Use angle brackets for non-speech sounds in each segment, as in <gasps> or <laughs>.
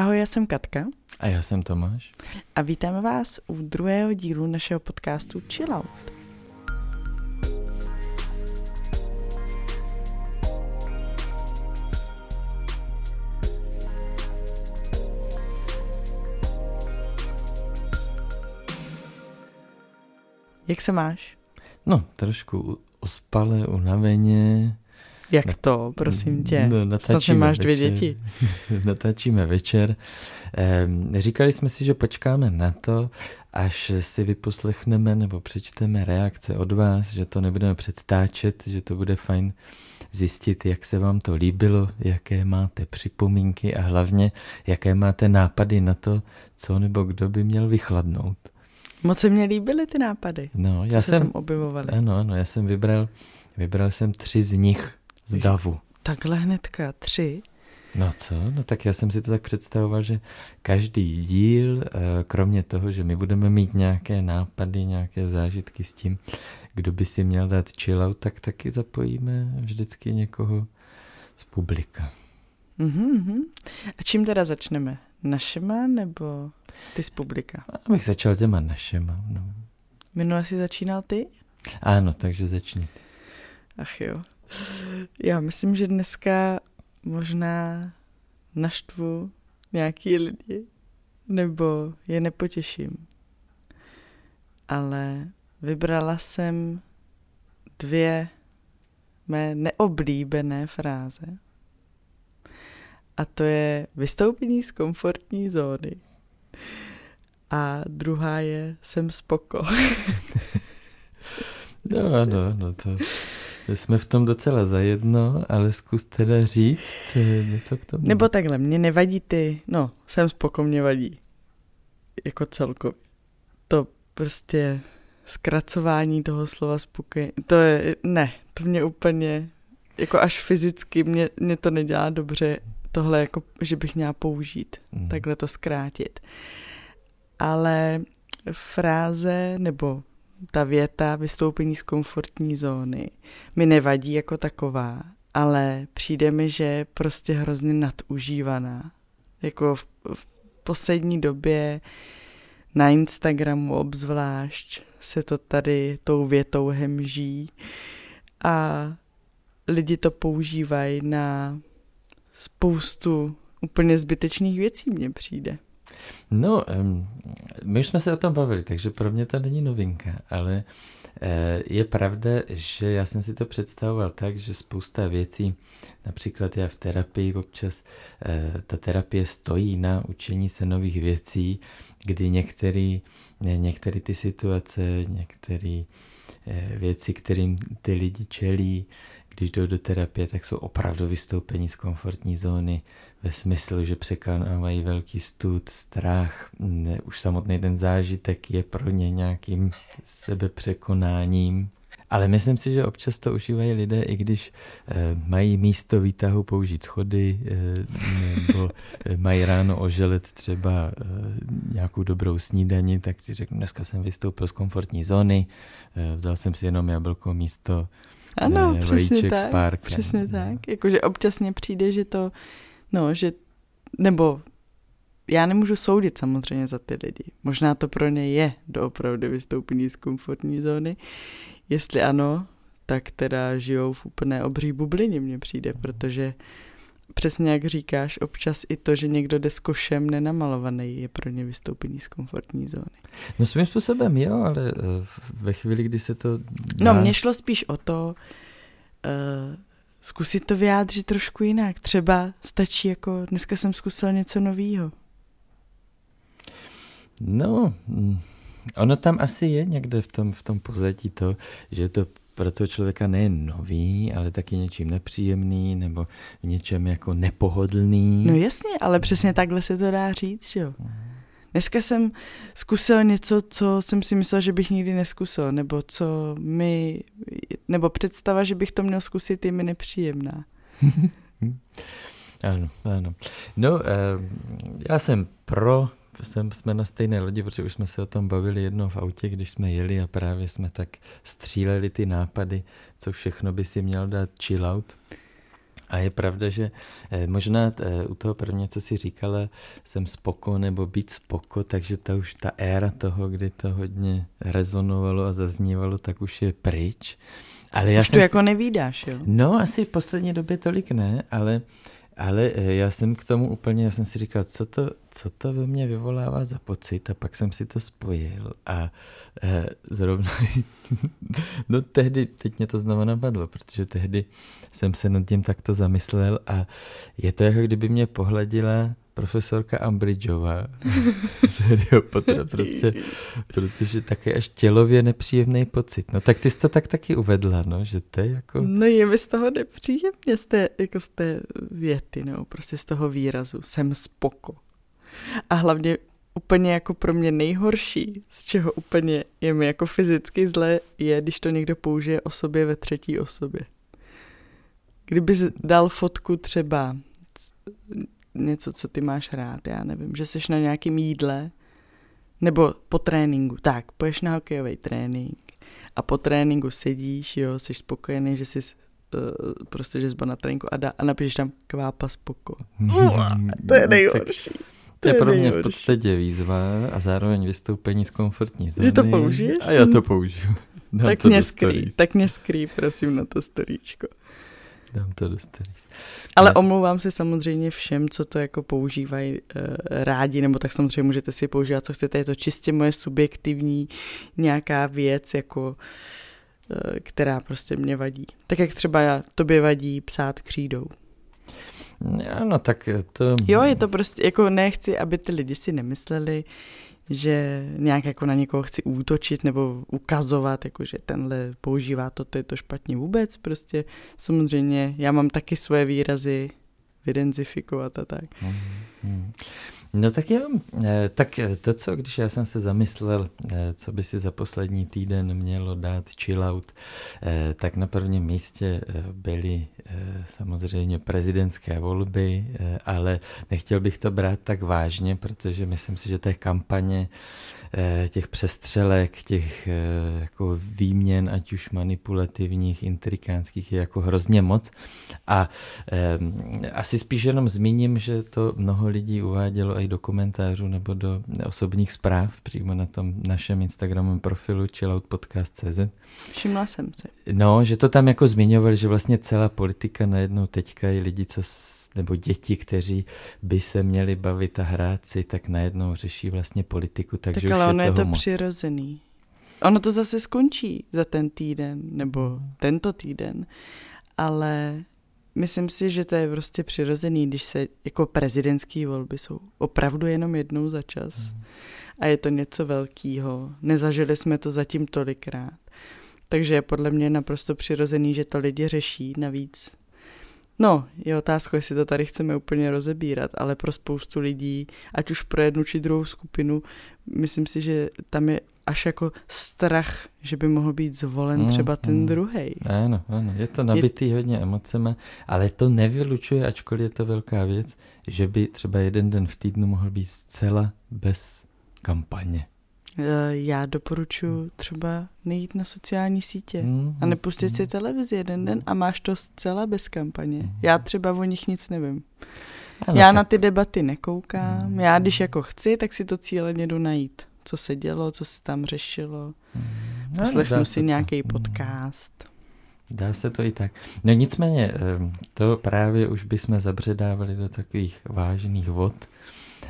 Ahoj, já jsem Katka. A já jsem Tomáš. A vítáme vás u druhého dílu našeho podcastu Chill Out. Jak se máš? No, trošku ospale, unaveně. Jak to, prosím tě? No, natáčíme máš dvě večer. děti. <laughs> natáčíme večer. Ehm, říkali jsme si, že počkáme na to, až si vyposlechneme nebo přečteme reakce od vás, že to nebudeme předtáčet, že to bude fajn zjistit, jak se vám to líbilo, jaké máte připomínky a hlavně, jaké máte nápady na to, co nebo kdo by měl vychladnout. Moc se mě líbily ty nápady. No, já jsem, tam objevovaly. Ano, ano, já jsem vybral, vybral jsem tři z nich z davu. Takhle hnedka tři. No co? No tak já jsem si to tak představoval, že každý díl, eh, kromě toho, že my budeme mít nějaké nápady, nějaké zážitky s tím, kdo by si měl dát chillout, tak taky zapojíme vždycky někoho z publika. Mm-hmm. A čím teda začneme? Našema nebo ty z publika? Abych začal těma našema. No. Minule jsi začínal ty? Ano, takže začni. Ach jo. Já myslím, že dneska možná naštvu nějaký lidi, nebo je nepotěším. Ale vybrala jsem dvě mé neoblíbené fráze. A to je vystoupení z komfortní zóny. A druhá je jsem spoko. <laughs> no, no, no to jsme v tom docela zajedno, ale zkus teda říct eh, něco k tomu. Nebo takhle, mě nevadí ty, no, jsem spoko, mě vadí. Jako celkově. To prostě zkracování toho slova spokojený, to je, ne, to mě úplně, jako až fyzicky, mě, mě to nedělá dobře, tohle jako, že bych měla použít, mm. takhle to zkrátit. Ale fráze nebo ta věta vystoupení z komfortní zóny mi nevadí jako taková, ale přijde mi, že je prostě hrozně nadužívaná. Jako v, v poslední době na Instagramu obzvlášť se to tady tou větou hemží a lidi to používají na spoustu úplně zbytečných věcí, mně přijde. No, my už jsme se o tom bavili, takže pro mě to není novinka, ale eh, je pravda, že já jsem si to představoval tak, že spousta věcí, například já v terapii občas, eh, ta terapie stojí na učení se nových věcí, kdy některé některé ty situace, některé eh, věci, kterým ty lidi čelí, když jdou do terapie, tak jsou opravdu vystoupení z komfortní zóny ve smyslu, že překonávají velký stud, strach. Ne, už samotný ten zážitek je pro ně nějakým sebepřekonáním. Ale myslím si, že občas to užívají lidé, i když eh, mají místo výtahu použít schody, eh, nebo eh, mají ráno oželet třeba eh, nějakou dobrou snídani, tak si řeknu, dneska jsem vystoupil z komfortní zóny, eh, vzal jsem si jenom jablko místo ano, ne, přesně tak, spárkem. přesně tak. Jakože občas mně přijde, že to, no, že, nebo já nemůžu soudit samozřejmě za ty lidi. Možná to pro ně je doopravdy vystoupení z komfortní zóny. Jestli ano, tak teda žijou v úplné obří bublině, mně přijde, protože přesně jak říkáš, občas i to, že někdo jde s košem nenamalovaný, je pro ně vystoupení z komfortní zóny. No svým způsobem jo, ale eh, ve chvíli, kdy se to dá... No mně šlo spíš o to, uh, zkusit to vyjádřit trošku jinak. Třeba stačí jako, dneska jsem zkusil něco novýho. No, mm, ono tam asi je někde v tom, v tom pozadí to, že je to pro toho člověka nejen nový, ale taky něčím nepříjemný nebo v něčem jako nepohodlný. No jasně, ale přesně takhle se to dá říct, že jo. Dneska jsem zkusil něco, co jsem si myslel, že bych nikdy neskusil, nebo co mi, nebo představa, že bych to měl zkusit, je mi nepříjemná. <laughs> ano, ano. No, eh, já jsem pro jsem, jsme na stejné lodi, protože už jsme se o tom bavili jednou v autě, když jsme jeli a právě jsme tak stříleli ty nápady, co všechno by si měl dát chill out. A je pravda, že eh, možná eh, u toho prvně, co si říkala, jsem spoko nebo být spoko, takže ta už ta éra toho, kdy to hodně rezonovalo a zaznívalo, tak už je pryč. Ale já už jsem to jako nevídáš, jo? No, asi v poslední době tolik ne, ale ale eh, já jsem k tomu úplně, já jsem si říkal, co to, co to ve mně vyvolává za pocit a pak jsem si to spojil a eh, zrovna, <laughs> no tehdy, teď mě to znovu napadlo, protože tehdy jsem se nad tím takto zamyslel a je to jako kdyby mě pohladila profesorka Ambridgeová z Pottera, <laughs> prostě, protože také až tělově nepříjemný pocit. No tak ty jsi to tak taky uvedla, no, že to je jako... No je mi z toho nepříjemně, z té, jako z té věty, no, prostě z toho výrazu, jsem spoko. A hlavně úplně jako pro mě nejhorší, z čeho úplně je mi jako fyzicky zlé, je, když to někdo použije o sobě ve třetí osobě. Kdyby dal fotku třeba něco, co ty máš rád, já nevím, že jsi na nějakém jídle, nebo po tréninku, tak, poješ na hokejový trénink a po tréninku sedíš, jo, jsi spokojený, že jsi uh, prostě, že jsi byl na tréninku a, dá, a napíšeš tam kvápa spoko. to je nejhorší. To je pro mě v podstatě výzva a zároveň vystoupení z komfortní zóny. Že to použiješ? A já to použiju. <laughs> Dám tak, to mě skrý, tak mě skrý, prosím, na to storíčko. Dám to do stories. Ale omlouvám se samozřejmě všem, co to jako používají uh, rádi, nebo tak samozřejmě můžete si používat, co chcete. Je to čistě moje subjektivní nějaká věc, jako uh, která prostě mě vadí. Tak jak třeba já, tobě vadí psát křídou. Ano, tak to... Jo, je to prostě, jako nechci, aby ty lidi si nemysleli, že nějak jako na někoho chci útočit nebo ukazovat, jako že tenhle používá to, to je to špatně vůbec. Prostě samozřejmě já mám taky svoje výrazy vydenzifikovat a tak. Mm-hmm. No tak jo, eh, tak to, co když já jsem se zamyslel, eh, co by si za poslední týden mělo dát chill out, eh, tak na prvním místě byly samozřejmě prezidentské volby, ale nechtěl bych to brát tak vážně, protože myslím si, že té kampaně těch přestřelek, těch eh, jako výměn, ať už manipulativních, intrikánských, je jako hrozně moc. A eh, asi spíš jenom zmíním, že to mnoho lidí uvádělo i do komentářů nebo do osobních zpráv přímo na tom našem Instagramovém profilu chilloutpodcast.cz. Všimla jsem se. No, že to tam jako zmiňovali, že vlastně celá politika najednou teďka i lidi, co nebo děti, kteří by se měli bavit a hrát si, tak najednou řeší vlastně politiku, takže tak ale už ono je, je to moc. přirozený. Ono to zase skončí za ten týden, nebo tento týden, ale myslím si, že to je prostě přirozený, když se jako prezidentské volby jsou opravdu jenom jednou za čas mm. a je to něco velkého. Nezažili jsme to zatím tolikrát. Takže je podle mě naprosto přirozený, že to lidi řeší. Navíc No, je otázka, jestli to tady chceme úplně rozebírat, ale pro spoustu lidí, ať už pro jednu či druhou skupinu, myslím si, že tam je až jako strach, že by mohl být zvolen mm, třeba ten mm. druhý. Ano, ano, je to nabitý je... hodně emocema, ale to nevylučuje, ačkoliv je to velká věc, že by třeba jeden den v týdnu mohl být zcela bez kampaně. Eh, já doporučuji třeba nejít na sociální sítě a nepustit mm. si televizi jeden den a máš to zcela bez kampaně. Já třeba o nich nic nevím. Já tak... na ty debaty nekoukám. Mm. Já když jako chci, tak si to cíleně jdu najít. Co se dělo, co se tam řešilo. Mm. Poslechnu si nějaký podcast. Dá se to i tak. No nicméně, to právě už bychom zabředávali do takových vážných vod,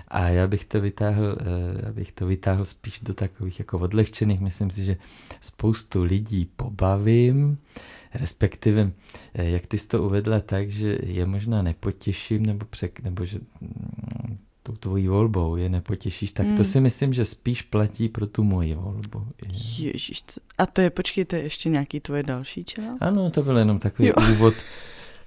a já bych to vytáhl, eh, já bych to vytáhl spíš do takových jako odlehčených. Myslím si, že spoustu lidí pobavím, respektive, eh, jak ty jsi to uvedla tak, že je možná nepotěším, nebo, přek, nebo že mm, tou tvojí volbou je nepotěšíš, tak mm. to hmm. si myslím, že spíš platí pro tu moji volbu. Ježíš, a to je, počkej, to je ještě nějaký tvoje další čelo? Ano, to byl jenom takový jo. úvod <laughs>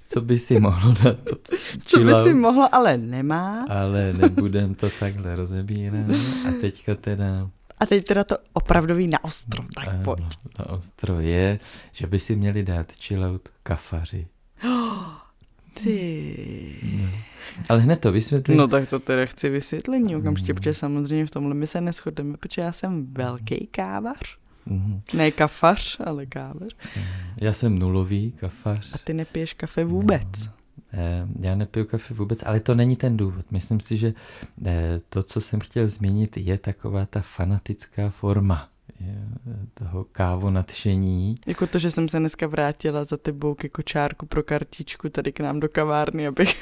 co by si mohlo dát <laughs> Co by si mohlo, ale nemá. Ale nebudem to takhle rozebírat. A teďka teda... A teď teda to opravdový na ostro, tak ano, pojď. Na ostro je, že by si měli dát chillout kafaři. <gasps> ty. No. Ale hned to vysvětlím. No tak to teda chci vysvětlení okamžitě, mm. protože samozřejmě v tomhle my se neschodeme, protože já jsem velký kávař. Mm-hmm. Ne kafař, ale káver. Já jsem nulový kafař. A ty nepiješ kafe vůbec. No. Eh, já nepiju kafe vůbec, ale to není ten důvod. Myslím si, že eh, to, co jsem chtěl zmínit, je taková ta fanatická forma toho kávu nadšení. Jako to, že jsem se dneska vrátila za tebou ke kočárku pro kartičku tady k nám do kavárny, abych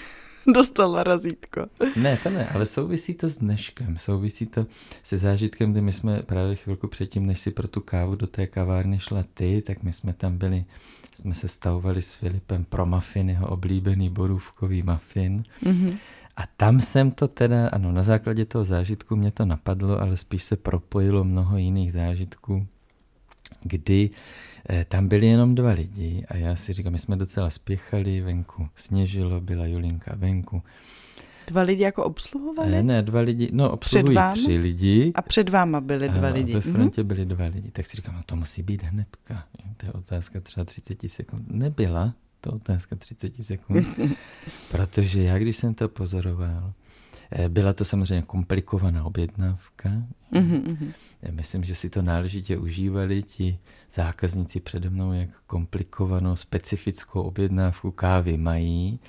<laughs> dostala razítko. Ne, to ne, ale souvisí to s dneškem, souvisí to se zážitkem, kdy my jsme právě chvilku předtím, než si pro tu kávu do té kavárny šla ty, tak my jsme tam byli, jsme se stavovali s Filipem pro muffin, jeho oblíbený borůvkový muffin. Mm-hmm. A tam jsem to teda, ano, na základě toho zážitku mě to napadlo, ale spíš se propojilo mnoho jiných zážitků, kdy eh, tam byli jenom dva lidi a já si říkám, my jsme docela spěchali, venku sněžilo, byla Julinka venku. Dva lidi jako obsluhovali? Ne, ne, dva lidi, no obsluhují tři lidi. A před váma byli dva ano, lidi. ve mhm. frontě mm-hmm. byli dva lidi. Tak si říkám, no to musí být hnedka. To je otázka třeba 30 sekund. Nebyla, to otázka 30 sekund, <laughs> protože já, když jsem to pozoroval, eh, byla to samozřejmě komplikovaná objednávka. Mm-hmm. Myslím, že si to náležitě užívali ti zákazníci přede mnou, jak komplikovanou specifickou objednávku kávy mají.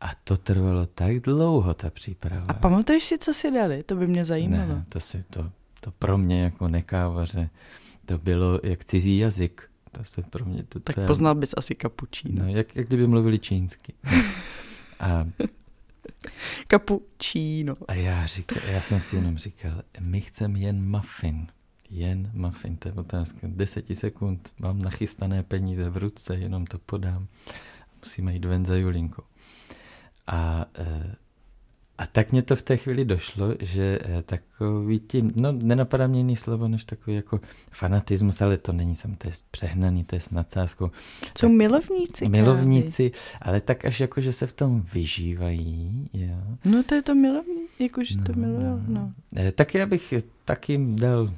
A to trvalo tak dlouho, ta příprava. A pamatuješ si, co si dali? To by mě zajímalo. Ne, to, si, to, to pro mě jako nekávaře, to bylo jak cizí jazyk. To se pro mě to, tak to poznal bys asi kapučíno. No, jak, jak kdyby mluvili čínsky. <laughs> A, kapučíno. A já, říkal, já jsem si jenom říkal, my chceme jen muffin. Jen muffin, to je otázka. Deseti sekund, mám nachystané peníze v ruce, jenom to podám. Musíme jít ven za Julinkou. A e, a tak mě to v té chvíli došlo, že eh, takový tím, no nenapadá mě jiný slovo, než takový jako fanatismus, ale to není sam, to je přehnaný, to je s nadsázkou. Jsou milovníci Milovníci, kávy. ale tak až jako, že se v tom vyžívají, jo. No to je to milovní, jako že no, to milují, no. no. Eh, tak já bych taky dal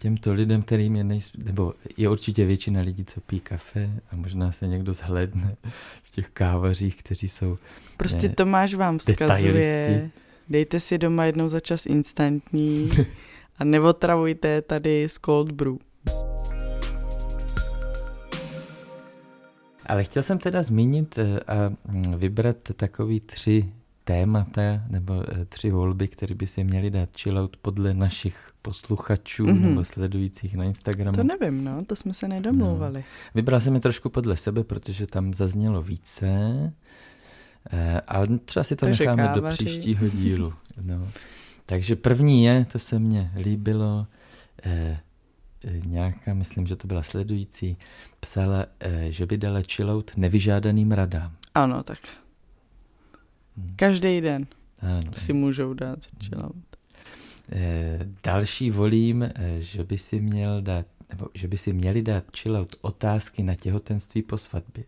těmto lidem, kterým je nejsp... nebo je určitě většina lidí, co pí kafe a možná se někdo zhledne v těch kávařích, kteří jsou Prostě ne, Tomáš vám vzkazuje, dejte si doma jednou za čas instantní <laughs> a neotravujte tady z cold brew. Ale chtěl jsem teda zmínit eh, a mm, vybrat takový tři témata nebo eh, tři volby, které by si měli dát chillout podle našich posluchačů mm-hmm. nebo sledujících na Instagramu. To nevím, no, to jsme se nedomlouvali. No. Vybral jsem je trošku podle sebe, protože tam zaznělo více, eh, ale třeba si to Takže necháme kávaři. do příštího <laughs> dílu. No. Takže první je, to se mně líbilo, eh, nějaká, myslím, že to byla sledující, psala, eh, že by dala chillout nevyžádaným radám. Ano, tak. Každý den ano. si můžou dát chillout. E, další volím, e, že by si měl dát, nebo že by si měli dát chillout otázky na těhotenství po svatbě.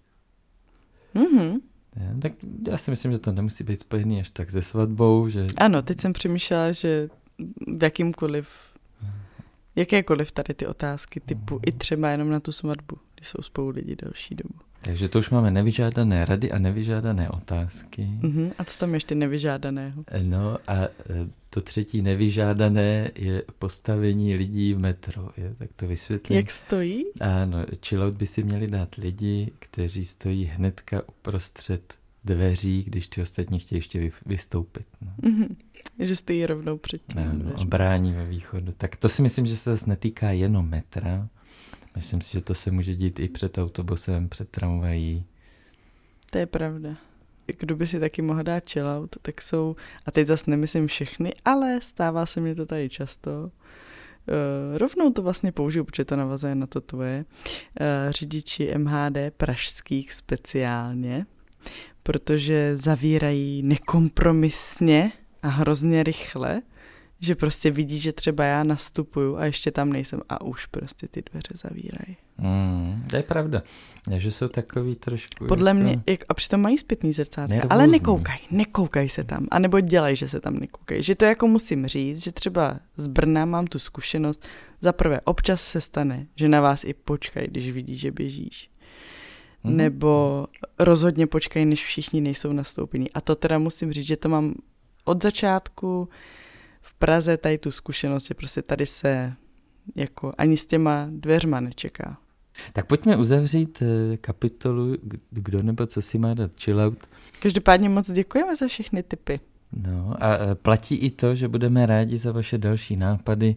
Mhm. Ja, tak já si myslím, že to nemusí být spojený až tak se svatbou, že... Ano, teď jsem přemýšlela, že v jakýmkoliv, jakékoliv tady ty otázky typu i třeba jenom na tu svatbu, když jsou spolu lidi další dobu. Takže to už máme nevyžádané rady a nevyžádané otázky. Uh-huh. A co tam ještě nevyžádaného? No a e, to třetí nevyžádané je postavení lidí v metro. Je? Tak to vysvětlím. Jak stojí? Ano, chillout by si měli dát lidi, kteří stojí hnedka uprostřed dveří, když ty ostatní chtějí ještě vystoupit. No. Uh-huh. Že stojí rovnou před tím. Ano, brání ve východu. Tak to si myslím, že se zase netýká jenom metra, Myslím si, že to se může dít i před autobusem, před tramvají. To je pravda. Kdo by si taky mohl dát chillout, tak jsou, a teď zase nemyslím všechny, ale stává se mi to tady často, Uh, rovnou to vlastně použiju, protože to navazuje na to tvoje. Uh, řidiči MHD pražských speciálně, protože zavírají nekompromisně a hrozně rychle že prostě vidí, že třeba já nastupuju a ještě tam nejsem a už prostě ty dveře zavírají. Mm, to je pravda, že jsou takový trošku... Podle jako... mě, jak, a přitom mají zpětný zrcátka, ale nekoukaj, nekoukaj se tam, anebo dělej, že se tam nekoukaj. Že to jako musím říct, že třeba z Brna mám tu zkušenost, za prvé občas se stane, že na vás i počkaj, když vidí, že běžíš. Mm. Nebo rozhodně počkají, než všichni nejsou nastoupení. A to teda musím říct, že to mám od začátku, v Praze tady tu zkušenost, že prostě tady se jako ani s těma dveřma nečeká. Tak pojďme uzavřít eh, kapitolu Kdo nebo co si má dát chillout. Každopádně moc děkujeme za všechny typy. No a eh, platí i to, že budeme rádi za vaše další nápady,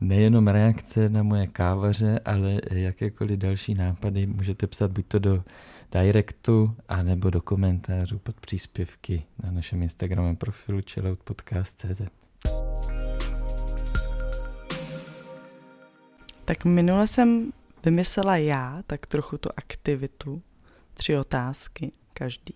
nejenom reakce na moje kávaře, ale jakékoliv další nápady můžete psat buď to do directu, anebo do komentářů pod příspěvky na našem Instagramovém profilu chilloutpodcast.cz. Tak minule jsem vymyslela já tak trochu tu aktivitu, tři otázky každý.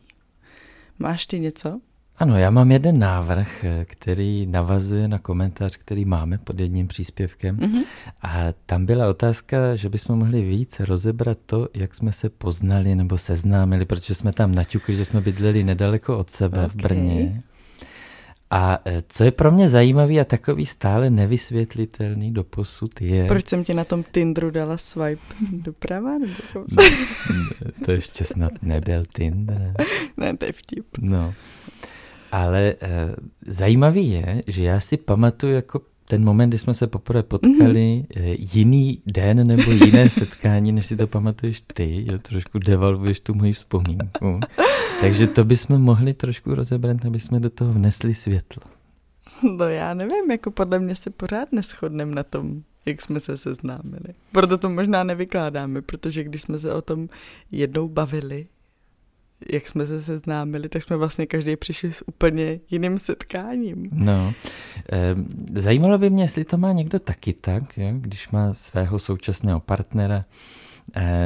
Máš ty něco? Ano, já mám jeden návrh, který navazuje na komentář, který máme pod jedním příspěvkem. Mm-hmm. A tam byla otázka, že bychom mohli víc rozebrat to, jak jsme se poznali nebo seznámili, protože jsme tam naťukli, že jsme bydleli nedaleko od sebe okay. v Brně. A e, co je pro mě zajímavý a takový stále nevysvětlitelný doposud je... Proč jsem ti na tom Tinderu dala swipe doprava? Nebo no, to ještě snad nebyl Tinder. Ne, to je vtip. No. Ale e, zajímavý je, že já si pamatuju jako ten moment, kdy jsme se poprvé potkali, mm-hmm. jiný den nebo jiné setkání, než si to pamatuješ ty, jo, trošku devalvuješ tu moji vzpomínku. Takže to bychom mohli trošku rozebrat, aby jsme do toho vnesli světlo. No já nevím, jako podle mě se pořád neschodneme na tom, jak jsme se seznámili. Proto to možná nevykládáme, protože když jsme se o tom jednou bavili, jak jsme se seznámili, tak jsme vlastně každý přišli s úplně jiným setkáním. No, zajímalo by mě, jestli to má někdo taky tak, jo? když má svého současného partnera,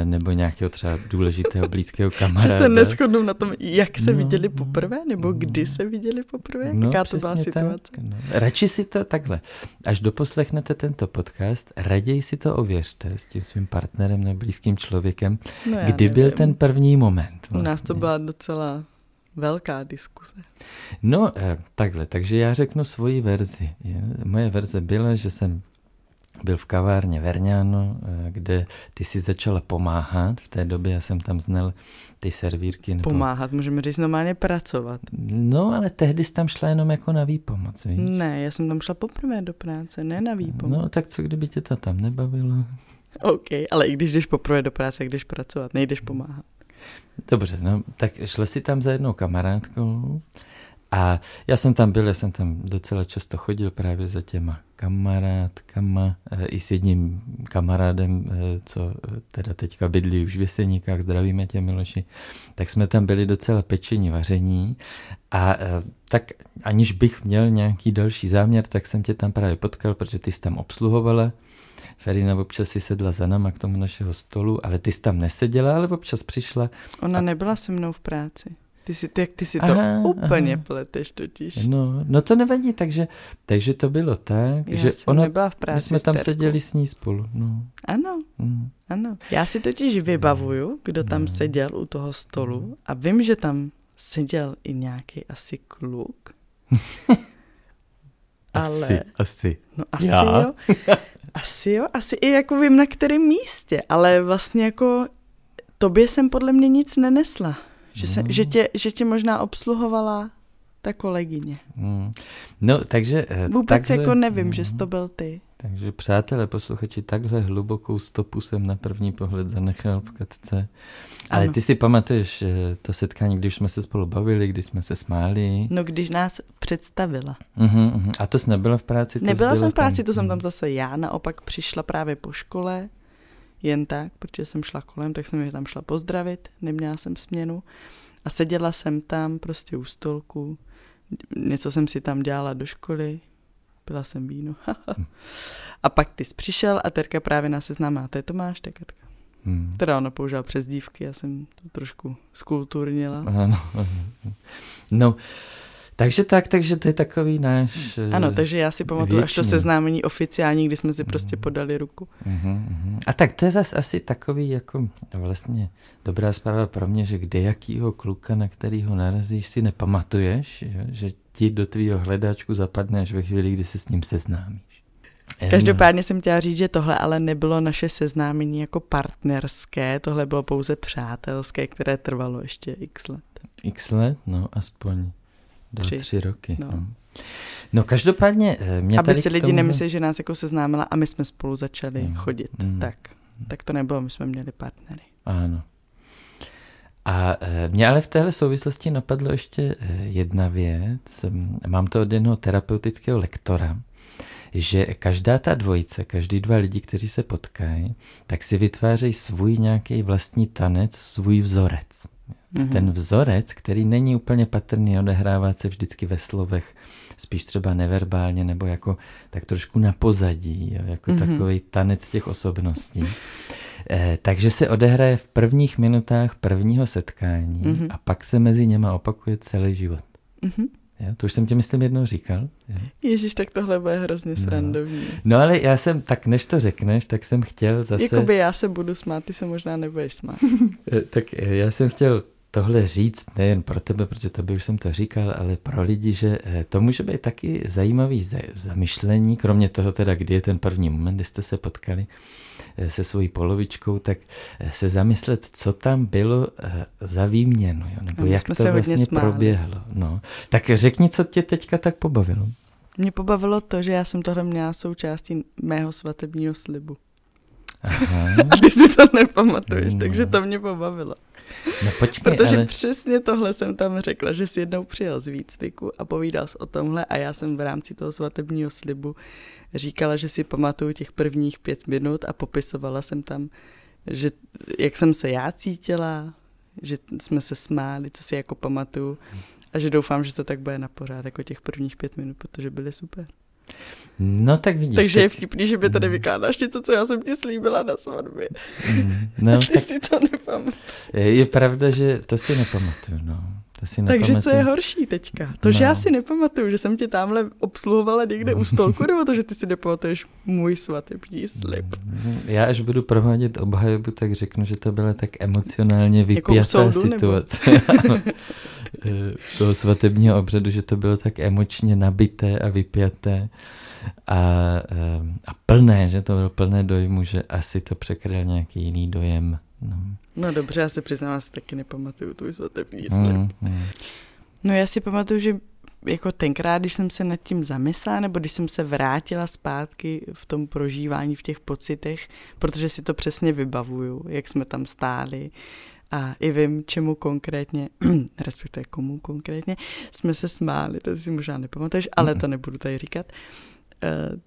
nebo nějakého třeba důležitého blízkého kamaráda. <laughs> Že se neschodnou na tom, jak se no, viděli poprvé, nebo kdy se viděli poprvé, no, jaká to byla situace. Tak, no. Radši si to takhle, až doposlechnete tento podcast, raději si to ověřte s tím svým partnerem nebo blízkým člověkem, no, kdy nevím. byl ten první moment. Vlastně. U nás to vlastně. byla docela velká diskuse. No, eh, takhle, takže já řeknu svoji verzi. Moje verze byla, že jsem byl v kavárně Verňáno, eh, kde ty si začala pomáhat. V té době já jsem tam znal ty servírky. Nebo... Pomáhat, můžeme říct normálně pracovat. No, ale tehdy jsi tam šla jenom jako na výpomoc, víš? Ne, já jsem tam šla poprvé do práce, ne na výpomoc. No, tak co kdyby tě to tam nebavilo? OK, ale i když jdeš poprvé do práce, jdeš pracovat, nejdeš pomáhat. Dobře, no, tak šla si tam za jednou kamarádkou a já jsem tam byl, já jsem tam docela často chodil právě za těma kamarádkama, eh, i s jedním kamarádem, eh, co eh, teda teďka bydlí už v Jeseníkách, zdravíme tě Miloši, tak jsme tam byli docela pečení vaření a tak aniž bych měl nějaký další záměr, tak jsem tě tam právě potkal, protože ty jsi tam obsluhovala, Ferina občas si sedla za náma k tomu našeho stolu, ale ty jsi tam neseděla, ale občas přišla. Ona a... nebyla se mnou v práci. Ty si, ty, ty si to aha, úplně aha. pleteš totiž. No, no to nevadí, takže, takže to bylo tak, Já že ona, nebyla v práci my jsme tam seděli s ní spolu. No. Ano, mm. ano. Já si totiž vybavuju, kdo tam no. seděl u toho stolu a vím, že tam seděl i nějaký asi kluk. <laughs> ale, asi, asi. No asi Já? jo. <laughs> Asi jo, asi i jako vím na kterém místě, ale vlastně jako tobě jsem podle mě nic nenesla. Že, se, mm. že, tě, že tě možná obsluhovala ta kolegyně. Mm. No, takže... Eh, Vůbec takhle, jako nevím, mm. že jsi to byl ty. Takže přátelé, posluchači, takhle hlubokou stopu jsem na první pohled zanechal v katce. Ale ano. ty si pamatuješ to setkání, když jsme se spolu bavili, když jsme se smáli? No, když nás představila. Uh-huh, uh-huh. A to jsi nebyla v práci? To Nebyla jsem v práci, tam... to jsem tam zase já. Naopak přišla právě po škole jen tak, protože jsem šla kolem, tak jsem je tam šla pozdravit, neměla jsem směnu a seděla jsem tam prostě u stolku, něco jsem si tam dělala do školy, pila jsem víno. <laughs> a pak ty jsi přišel a Terka právě nás seznámila, to je Tomáš, tak Katka. Hmm. Teda ona použila přezdívky, já jsem to trošku skulturnila. Ano. <laughs> No, takže tak, takže to je takový náš... Ano, eh, takže já si pamatuju až to seznámení oficiální, kdy jsme si prostě mhm. podali ruku. Uh-huh, uh-huh. A tak to je zase asi takový jako vlastně dobrá zpráva pro mě, že kde jakýho kluka, na kterýho narazíš, si nepamatuješ, že, že ti do tvýho hledáčku zapadne až ve chvíli, kdy se s ním seznámíš. Každopádně jsem chtěla říct, že tohle ale nebylo naše seznámení jako partnerské, tohle bylo pouze přátelské, které trvalo ještě x let. X let? No, aspoň Dva, tři. tři roky. No. no. No každopádně eh, mě Aby si lidi tomu... nemysleli, že nás jako seznámila a my jsme spolu začali mm. chodit. Mm. Tak. Tak to nebylo, my jsme měli partnery. Ano. A e, mě ale v téhle souvislosti napadlo ještě e, jedna věc. Mám to od jednoho terapeutického lektora, že každá ta dvojice, každý dva lidi, kteří se potkají, tak si vytvářejí svůj nějaký vlastní tanec, svůj vzorec. Mm-hmm. Ten vzorec, který není úplně patrný, odehrává se vždycky ve slovech, spíš třeba neverbálně nebo jako tak trošku na pozadí, jo, jako mm-hmm. takový tanec těch osobností. Eh, takže se odehraje v prvních minutách prvního setkání mm-hmm. a pak se mezi něma opakuje celý život. Mm-hmm. Jo, to už jsem tě, myslím, jednou říkal. Jo. Ježíš, tak tohle bude hrozně no. srandovní. No. no ale já jsem, tak než to řekneš, tak jsem chtěl zase... Jakoby já se budu smát, ty se možná nebudeš smát. <laughs> Eh, tak eh, já jsem chtěl tohle říct nejen pro tebe, protože to by už jsem to říkal, ale pro lidi, že eh, to může být taky zajímavý zamyšlení, kromě toho teda, kdy je ten první moment, kdy jste se potkali eh, se svojí polovičkou, tak eh, se zamyslet, co tam bylo za výměnu, jo? nebo no, jak to vlastně proběhlo. No. Tak řekni, co tě teďka tak pobavilo. Mě pobavilo to, že já jsem tohle měla součástí mého svatebního slibu. Aha. <laughs> A ty si to nepamatuješ, no. takže to mě pobavilo. No počkej, Protože ale... přesně tohle jsem tam řekla, že si jednou přijel z výcviku a povídal jsi o tomhle a já jsem v rámci toho svatebního slibu říkala, že si pamatuju těch prvních pět minut a popisovala jsem tam, že jak jsem se já cítila, že jsme se smáli, co si jako pamatuju a že doufám, že to tak bude na pořád jako těch prvních pět minut, protože byly super. No tak vidíš. Takže tak... je vtipný, že by tady mm. vykládáš něco, co já jsem ti slíbila na svatbě. Mm, no, <laughs> Ty tak... si to nepamatuješ. Je, je pravda, že to si nepamatuju, no. To si Takže co je horší teďka? To, no. že já si nepamatuju, že jsem tě tamhle obsluhovala někde u stolku, nebo to, že ty si nepamatuješ můj svatební slib? Mm, já až budu provádět obhajobu, tak řeknu, že to byla tak emocionálně jako vypjatá jako soudu, situace <laughs> <laughs> toho svatebního obřadu, že to bylo tak emočně nabité a vypjaté a, a plné, že to bylo plné dojmu, že asi to překryl nějaký jiný dojem. No, no dobře, já se přiznám, já si taky nepamatuju tvůj svatební slib. Mm, mm. No já si pamatuju, že jako tenkrát, když jsem se nad tím zamyslela, nebo když jsem se vrátila zpátky v tom prožívání, v těch pocitech, protože si to přesně vybavuju, jak jsme tam stáli a i vím, čemu konkrétně, <clears throat> respektive komu konkrétně, jsme se smáli, to si možná nepamatuješ, ale to nebudu tady říkat, uh,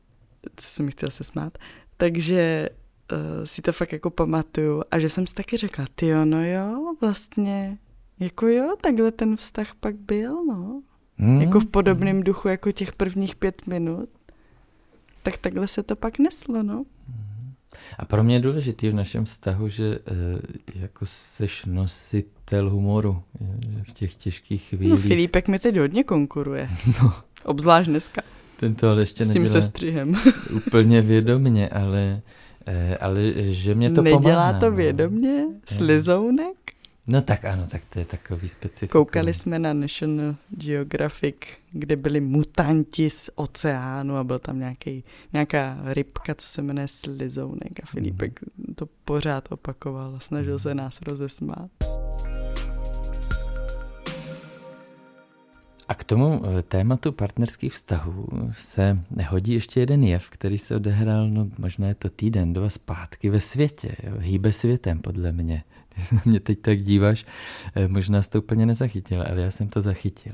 co jsem chtěla se smát. Takže uh, si to fakt jako pamatuju a že jsem si taky řekla, ty no jo, vlastně, jako jo, takhle ten vztah pak byl, no. Mm. Jako v podobném duchu jako těch prvních pět minut. Tak takhle se to pak neslo, no. A pro mě je důležitý v našem vztahu, že e, jako seš nositel humoru v těch těžkých no, chvílích. No Filipek mi teď hodně konkuruje. <laughs> No. Obzvlášť dneska. Ten to ale ještě S tím se střihem. <laughs> úplně vědomně, ale, e, ale že mě to Nedělá pomáhá. Nedělá to vědomně? No. Slizounek? No tak ano, tak to je takový specifický. Koukali jsme na National Geographic, kde byli mutanti z oceánu a byl tam nějaký, nějaká rybka, co se jmenuje Slizounek a Filipek mm. to pořád opakoval a snažil se nás rozesmát. A k tomu eh, tématu partnerských vztahů se nehodí ještě jeden jev, který se odehrál, no možná je to týden, dva zpátky ve světě. Jo, hýbe světem, podle mě. Ty se na mě teď tak díváš, eh, možná jsi to úplně nezachytil, ale já jsem to zachytil.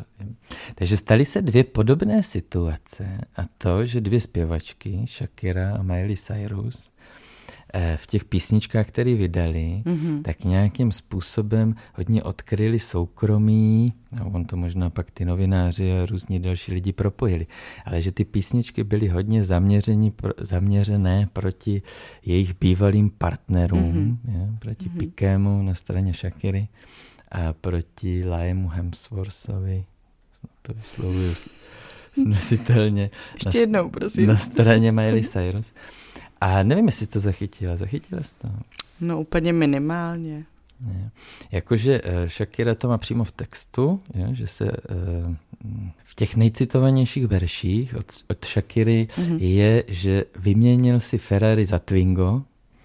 Takže staly se dvě podobné situace a to, že dvě zpěvačky, Shakira a Miley Cyrus, v těch písničkách, které vydali, mm-hmm. tak nějakým způsobem hodně odkryli soukromí, a on to možná pak ty novináři a různí další lidi propojili, ale že ty písničky byly hodně zaměření, zaměřené proti jejich bývalým partnerům, mm-hmm. je, proti mm-hmm. Pikému na straně Shakiry a proti Liamu Hemsworthovi, to vyslovuju snesitelně. Ještě na, jednou, prosím. Na straně Miley Cyrus. A nevím, jestli jsi to zachytila. Zachytila jsi to? No úplně minimálně. Ne. Jakože uh, Shakira to má přímo v textu, je, že se uh, v těch nejcitovanějších verších od, od Shakiry mm-hmm. je, že vyměnil si Ferrari za Twingo,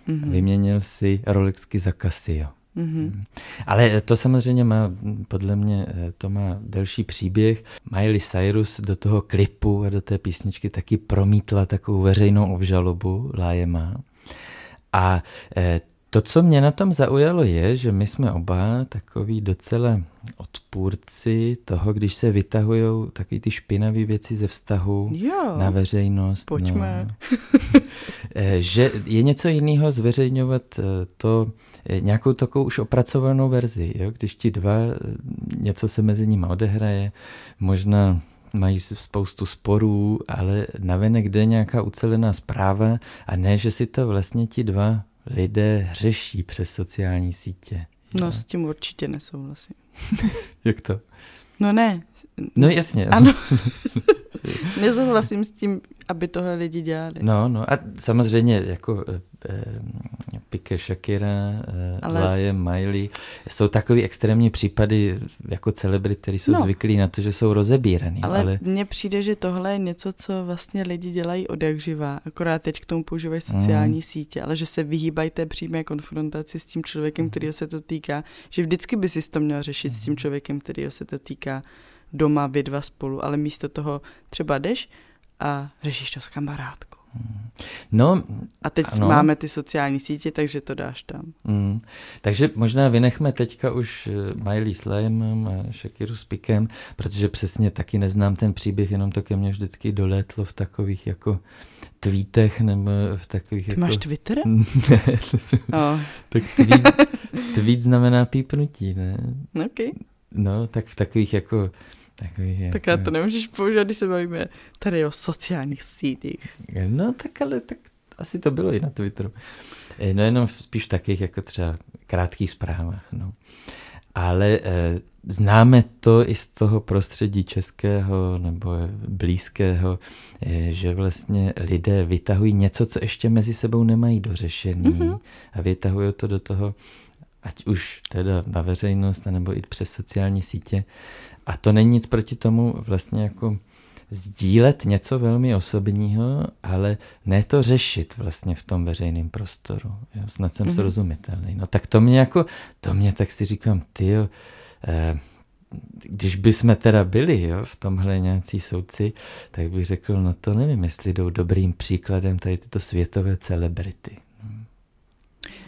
mm-hmm. vyměnil si Rolexky za Casio. Mm-hmm. Ale to samozřejmě má, podle mě, eh, to má delší příběh. Miley Cyrus do toho klipu a do té písničky taky promítla takovou veřejnou obžalobu Lájema. A eh, to, co mě na tom zaujalo, je, že my jsme oba takový docela odpůrci toho, když se vytahují takový ty špinavé věci ze vztahu jo, na veřejnost. Pojďme. No. <laughs> že je něco jiného zveřejňovat to nějakou takovou už opracovanou verzi, jo? když ti dva, něco se mezi nimi odehraje, možná mají spoustu sporů, ale navenek jde nějaká ucelená zpráva a ne, že si to vlastně ti dva lidé řeší přes sociální sítě. No s tím určitě nesouhlasím. <laughs> Jak to? No ne. No jasně. Ano. <laughs> Nesouhlasím s tím, aby tohle lidi dělali. No, no a samozřejmě jako eh, eh Pique, Shakira, eh, Ale... Laje, Miley, jsou takový extrémní případy jako celebrity, které jsou no. zvyklí na to, že jsou rozebíraný. Ale, ale mně přijde, že tohle je něco, co vlastně lidi dělají od jak živá, akorát teď k tomu používají sociální mm. sítě, ale že se vyhýbají té přímé konfrontaci s tím člověkem, kterého se to týká, že vždycky by si to měl řešit mm. s tím mhm. člověkem, kterého se to týká doma, vy dva spolu, ale místo toho třeba jdeš a řešíš to s kamarádkou. No, a teď ano. máme ty sociální sítě, takže to dáš tam. Mm. Takže možná vynechme teďka už eh, Miley s Layem a Shakiru s Pikem, protože přesně taky neznám ten příběh, jenom to ke mně vždycky dolétlo v takových jako tweetech nebo v takových... Ty jako... máš Twitter? <laughs> ne, to jsem... oh. tak tweet, tweet znamená pípnutí, ne? <laughs> Okay. No, tak v takových jako Takový je, tak já to nemůžeš používat, když se bavíme tady o sociálních sítích. No tak ale tak asi to bylo i na Twitteru. Eh, no jenom spíš v takých jako třeba krátkých zprávách. No. Ale e, známe to i z toho prostředí českého nebo blízkého, e, že vlastně lidé vytahují něco, co ještě mezi sebou nemají dořešený mm-hmm. a vytahují to do toho, ať už teda na veřejnost, nebo i přes sociální sítě a to není nic proti tomu vlastně jako sdílet něco velmi osobního, ale ne to řešit vlastně v tom veřejném prostoru. Jo? Snad jsem mm-hmm. srozumitelný. No tak to mě jako, to mě tak si říkám, ty eh, když by jsme teda byli jo, v tomhle nějací soudci, tak bych řekl, no to nevím, jestli jdou dobrým příkladem tady tyto světové celebrity.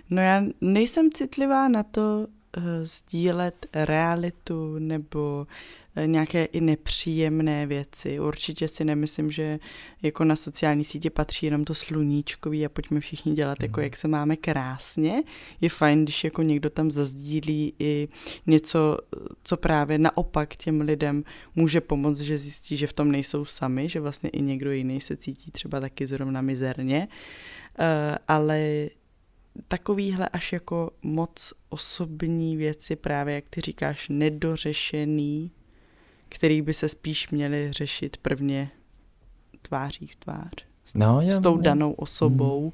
No já nejsem citlivá na to, Eh, sdílet realitu nebo eh, nějaké i nepříjemné věci. Určitě si nemyslím, že jako na sociální sítě patří jenom to sluníčkový a pojďme všichni dělat, jako mhm. jak se máme krásně. Je fajn, když jako někdo tam zazdílí i něco, co právě naopak těm lidem může pomoct, že zjistí, že v tom nejsou sami, že vlastně i někdo jiný se cítí třeba taky zrovna mizerně. Uh, ale takovýhle až jako moc osobní věci, právě jak ty říkáš, nedořešený, který by se spíš měli řešit prvně tváří v tvář. S, no, jo, s tou jo. danou osobou, mm.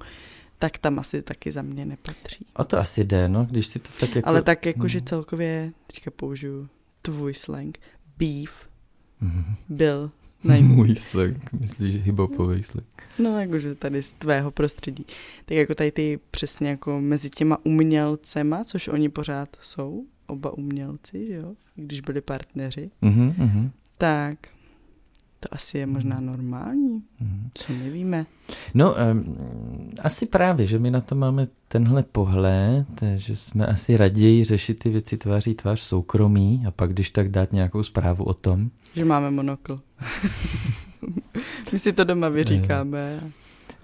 tak tam asi taky za mě nepatří. O to asi jde, no, když si to tak jako... Ale tak jako, mm. že celkově, teďka použiju tvůj slang, beef, mm. byl Najmu. <laughs> Můj slang, myslíš hibopový slang. No, jakože tady z tvého prostředí. Tak jako tady ty přesně jako mezi těma umělcema, což oni pořád jsou, oba umělci, že jo, když byli partneři, mm-hmm, mm-hmm. tak to asi je možná mhm. normální. Mm. Co nevíme. No, um, asi právě, že my na to máme tenhle pohled, že jsme asi raději řešit ty věci tváří tvář soukromí a pak když tak dát nějakou zprávu o tom. Že máme monokl. <laughs> My si to doma vyříkáme.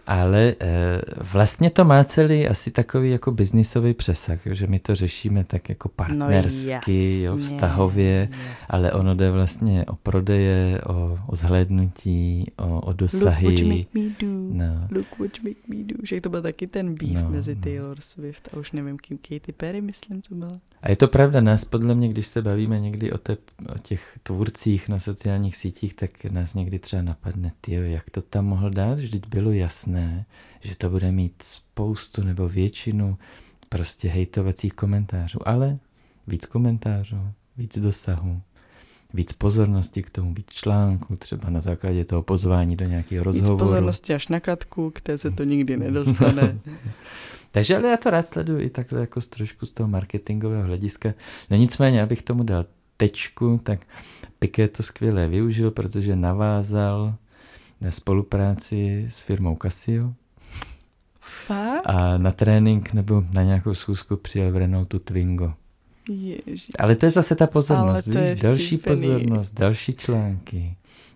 Ale e, vlastně to má celý asi takový jako biznisový přesah, jo, že my to řešíme tak jako partnersky, no jo, vztahově, jasně. ale ono jde vlastně o prodeje, o, o zhlédnutí, o, o dosahy. Look what you make me do. No. Look what you make me do. Že to byl taky ten beef no, mezi no. Taylor Swift a už nevím kým, Katy Perry, myslím, to byla. A je to pravda, nás podle mě, když se bavíme někdy o, te, o těch tvůrcích na sociálních sítích, tak nás někdy třeba napadne, tyjo, jak to tam mohl dát, vždyť bylo jasné, že to bude mít spoustu nebo většinu prostě hejtovacích komentářů, ale víc komentářů, víc dosahu, víc pozornosti k tomu, víc článku, třeba na základě toho pozvání do nějakého rozhovoru. Víc pozornosti až na katku, které se to nikdy nedostane. <laughs> Takže ale já to rád sleduji i takhle jako z trošku z toho marketingového hlediska. No nicméně, abych tomu dal tečku, tak Piqué to skvěle využil, protože navázal na spolupráci s firmou Casio. Fakt? A na trénink nebo na nějakou schůzku přijel v Renaultu Twingo. Ježi. Ale to je zase ta pozornost, to je víš, další pozornost, další články.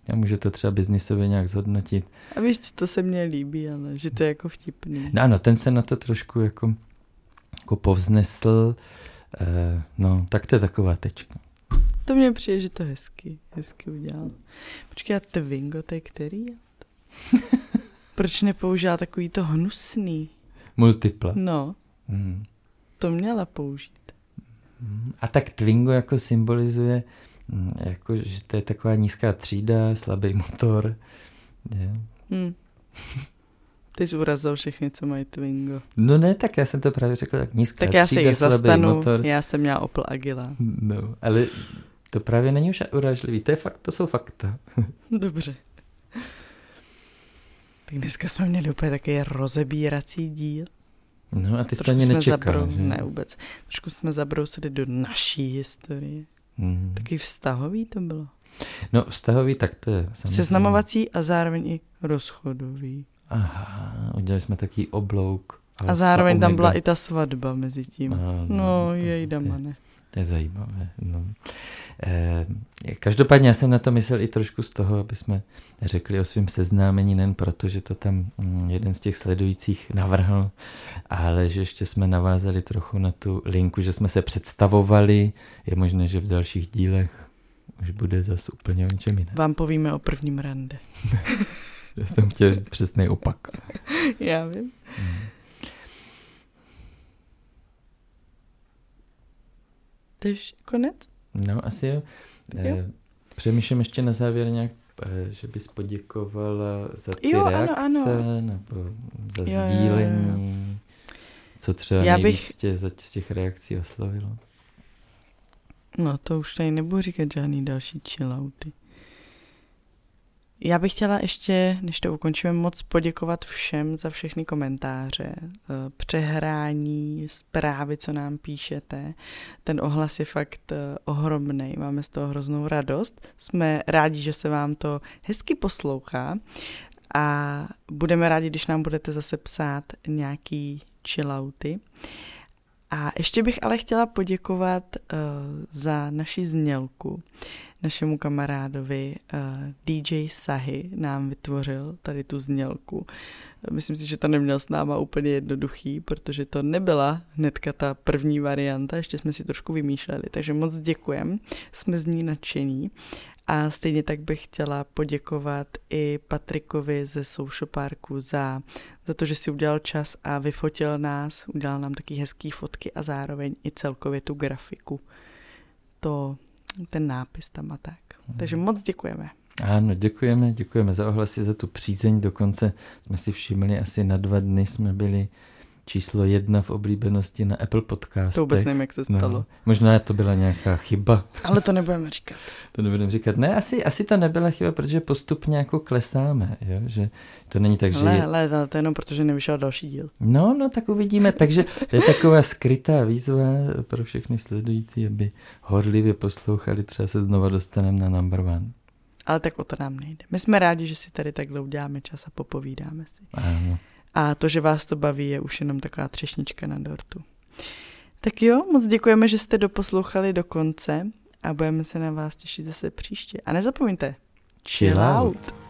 A může to třeba biznisově nějak zhodnotit. A víš, co to se mně líbí, ale že to je jako vtipný. No ano, ten se na to trošku jako, jako povznesl. Eh, no, tak to je taková tečka. To mně přijde, že to hezky, hezky udělal. Počkej, a Twingo, to je který? <laughs> Proč nepoužívá takový to hnusný? Multipla. No, Hmm. to měla použít. Hmm. A tak Twingo jako symbolizuje, hm, jako, že to je taková nízká třída, slabý motor. Je. Hm. <laughs> Ty jsi urazil všechny, co mají Twingo. No ne, tak já jsem to právě řekl, tak nízká Tak já se třída, jich slabý zastanu, motor. já jsem měla Opel Agila. No, ale to právě není už urážlivý, to, je fakt, to jsou fakta. <laughs> Dobře. Tak dneska jsme měli úplně takový rozebírací díl. No a ty jsi ani nečekal, zabrou... Ne, vůbec. Trošku jsme zabrousili do naší historie. Hmm. Taky vztahový to bylo. No vztahový, tak to je samozřejmě. Seznamovací a zároveň i rozchodový. Aha, udělali jsme taký oblouk. A zároveň tam byla i ta svatba mezi tím. Ano, No, to- jej damane. To je zajímavé. No. Eh, každopádně já jsem na to myslel i trošku z toho, aby jsme řekli o svém seznámení, nejen proto, že to tam mm, jeden z těch sledujících navrhl, ale že ještě jsme navázali trochu na tu linku, že jsme se představovali. Je možné, že v dalších dílech už bude zase úplně o něčem jiném. Vám povíme o prvním rande. <laughs> Já jsem chtěl říct přesný opak. Já vím. Mm. Je už konec? No, asi jo. Jo. Eh, Přemýšlím ještě na závěr nějak, eh, že bys poděkovala za ty Jo, ano, reakce, ano. nebo za Jo, jo, jo, jo. sdílení. Co třeba Já nejvíc bych- tě za z těch reakcí oslovilo? No, to už tady nebudu říkat žádný další chillouty. Já bych chtěla ještě, než to ukončíme, moc poděkovat všem za všechny komentáře, eh, přehrání, zprávy, co nám píšete. Ten ohlas je fakt eh, ohromný, máme z toho hroznou radost. Jsme rádi, že se vám to hezky poslouchá a budeme rádi, když nám budete zase psát nějaký chillouty. A ještě bych ale chtěla poděkovat uh, za naši znělku. Našemu kamarádovi uh, DJ Sahy nám vytvořil tady tu znělku. Myslím si, že to neměl s náma úplně jednoduchý, protože to nebyla hnedka ta první varianta, ještě jsme si trošku vymýšleli, takže moc děkujem, jsme z ní nadšení. A stejně tak bych chtěla poděkovat i Patrikovi ze Social Parku za, za to, že si udělal čas a vyfotil nás, udělal nám taky hezký fotky a zároveň i celkově tu grafiku. To, ten nápis tam a tak. Takže moc děkujeme. Ano, děkujeme, děkujeme za ohlasy, za tu přízeň. Dokonce jsme si všimli, asi na dva dny jsme byli číslo jedna v oblíbenosti na Apple Podcastech. To vůbec nevím, jak se stalo. No, možná to byla nějaká chyba, Ale to nebudeme říkat. <laughs> to nebudeme říkat. Ne, asi, asi to nebyla chyba, protože postupně jako klesáme, jo? že to není tak, že... Ale, ale to- to jenom proto, že nevyšel další díl. No, no, tak uvidíme. Takže to je taková skrytá výzva pro všechny sledující, aby horlivě poslouchali, třeba se znova dostaneme na number one. Ale tak o to nám nejde. My jsme rádi, že si tady takhle uděláme čas a popovídáme si. Ano. A to, že vás to baví, je už jenom taková třešnička na dortu. Tak jo, moc děkujeme, že jste doposlouchali do konce a budeme se na vás těšit zase příště. A nezapomeňte, Chill out.